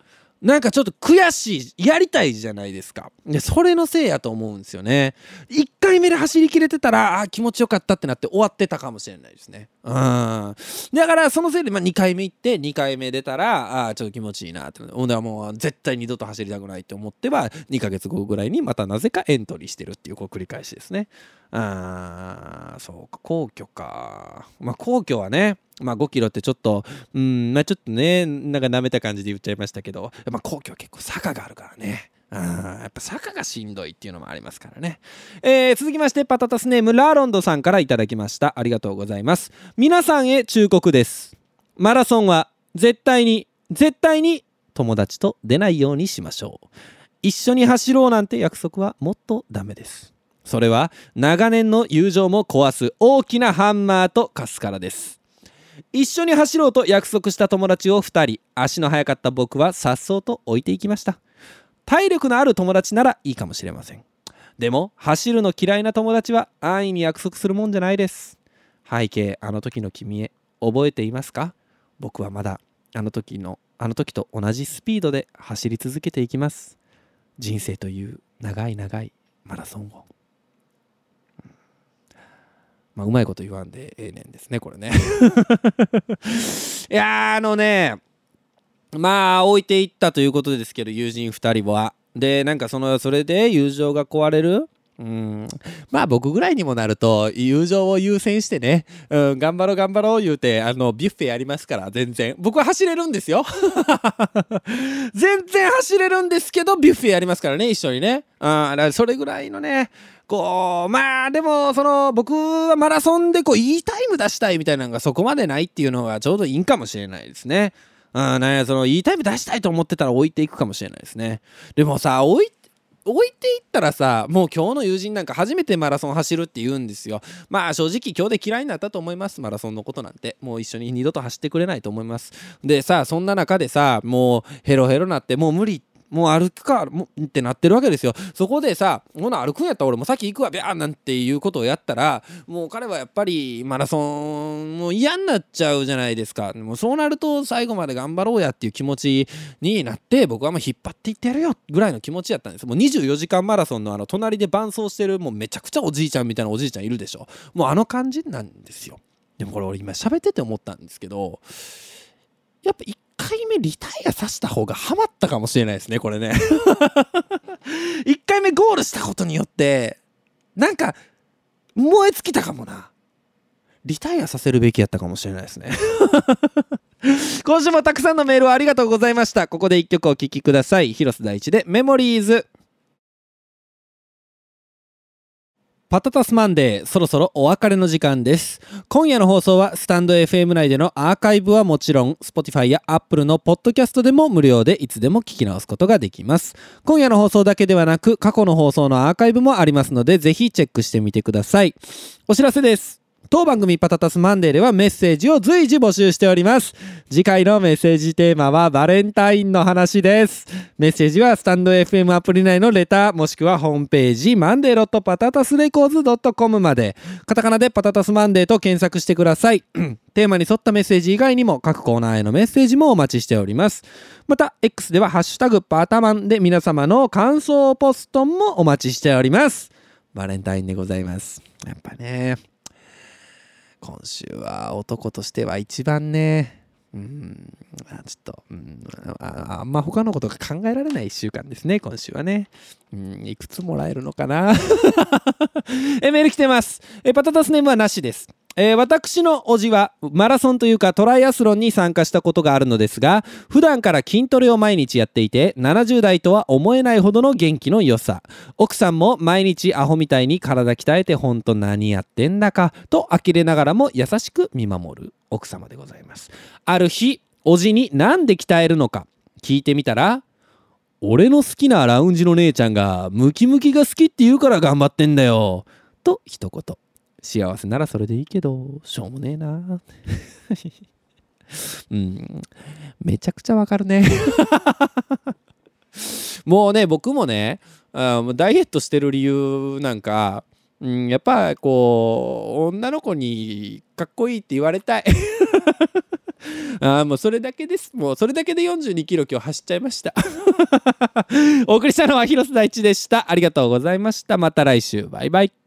S1: なんかちょっと悔しいやりたいじゃないですか。でそれのせいやと思うんですよね。1回目で走りきれてたらあ気持ちよかったってなって終わってたかもしれないですね。うん。だからそのせいで、まあ、2回目行って2回目出たらあちょっと気持ちいいなって。ほんではもう絶対二度と走りたくないって思っては2ヶ月後ぐらいにまたなぜかエントリーしてるっていうこう繰り返しですね。あそうか皇居か。まあ皇居はねまあ5キロってちょっとうんまあちょっとねなんか舐めた感じで言っちゃいましたけどまあ皇居は結構坂があるからね。あやっぱ坂がしんどいっていうのもありますからね、えー、続きましてパタタスネームラーロンドさんからいただきました。ありがとうございます。皆さんへ忠告です。マラソンは絶対に絶対に友達と出ないようにしましょう。一緒に走ろうなんて約束はもっとダメです。それは長年の友情も壊す大きなハンマーと化すからです。一緒に走ろうと約束した友達を2人足の速かった僕は颯爽と置いていきました。体力のある友達ならいいかもしれません。でも走るの嫌いな友達は安易に約束するもんじゃないです。背景あの時の君へ覚えていますか？僕はまだあの時のあの時と同じスピードで走り続けていきます。人生という長い長いマラソンを。まあ、うまいこと言わんでええねんですね、これね。<laughs> いやあのね、まあ、置いていったということですけど、友人2人は。で、なんかその、それで友情が壊れる？うん。まあ僕ぐらいにもなると友情を優先してね、うん、頑張ろう頑張ろう言うてあのビュッフェやりますから全然。僕は走れるんですよ。<laughs> 全然走れるんですけどビュッフェやりますからね一緒にね。あそれぐらいのねこうまあでもその僕はマラソンでこういいタイム出したいみたいなのがそこまでないっていうのがちょうどいいんかもしれないですね。うん、ね、そのいいタイム出したいと思ってたら置いていくかもしれないですね。でもさ置い置いていったらさもう今日の友人なんか初めてマラソン走るって言うんですよまあ正直今日で嫌いになったと思いますマラソンのことなんてもう一緒に二度と走ってくれないと思いますでさそんな中でさもうヘロヘロなってもう無理ってもう歩くかもってなってるわけですよ。そこでさほな歩くんやったら俺も先行くわビャーなんていうことをやったらもう彼はやっぱりマラソンもう嫌になっちゃうじゃないですか。もうそうなると最後まで頑張ろうやっていう気持ちになって僕はもう引っ張っていってやるよぐらいの気持ちやったんです。もう24時間マラソンのあの隣で伴走してるもうめちゃくちゃおじいちゃんみたいなおじいちゃんいるでしょ。もうあの感じなんですよ。でもこれ俺今喋ってて思ったんですけどやっぱ1回目リタイアさせた方がハマったかもしれないですねこれね。<laughs> 1回目ゴールしたことによってなんか燃え尽きたかもな。リタイアさせるべきやったかもしれないですね。<laughs> 今週もたくさんのメールをありがとうございました。ここで1曲お聴きください。広瀬大地でメモリーズ。パタタスマンデーそろそろお別れの時間です。今夜の放送はスタンド FM 内でのアーカイブはもちろん Spotify や Apple のポッドキャストでも無料でいつでも聞き直すことができます。今夜の放送だけではなく過去の放送のアーカイブもありますのでぜひチェックしてみてください。お知らせです。当番組パタタスマンデーではメッセージを随時募集しております。次回のメッセージテーマはバレンタインの話です。メッセージはスタンド FM アプリ内のレターもしくはホームページマンデーロットパタタスレコーズ .com まで。カタカナでパタタスマンデーと検索してください。テーマに沿ったメッセージ以外にも各コーナーへのメッセージもお待ちしております。また X ではハッシュタグパタマンで皆様の感想ポストもお待ちしております。バレンタインでございます。やっぱね。今週は男としては一番ね、うん、ちょっと、うん、ああんま他のことが考えられない1週間ですね、今週はね。うん、いくつもらえるのかな？<laughs> え、メール来てます。え、パタタスネームはなしです。えー、私のおじはマラソンというかトライアスロンに参加したことがあるのですが普段から筋トレを毎日やっていて70代とは思えないほどの元気の良さ。奥さんも毎日アホみたいに体鍛えてほんと何やってんだかと呆れながらも優しく見守る。奥様でございます。ある日おじになんで鍛えるのか聞いてみたら俺の好きなラウンジの姉ちゃんがムキムキが好きって言うから頑張ってんだよ。と一言。幸せならそれでいいけどしょうもねえな <laughs> うんめちゃくちゃわかるね <laughs> もうね僕もねあダイエットしてる理由なんか、うん、やっぱこう女の子にかっこいいって言われたい <laughs> あもうそれだけです。もうそれだけで42キロ今日走っちゃいました。お送りしたのは広瀬大地でした。ありがとうございました。また来週。バイバイ。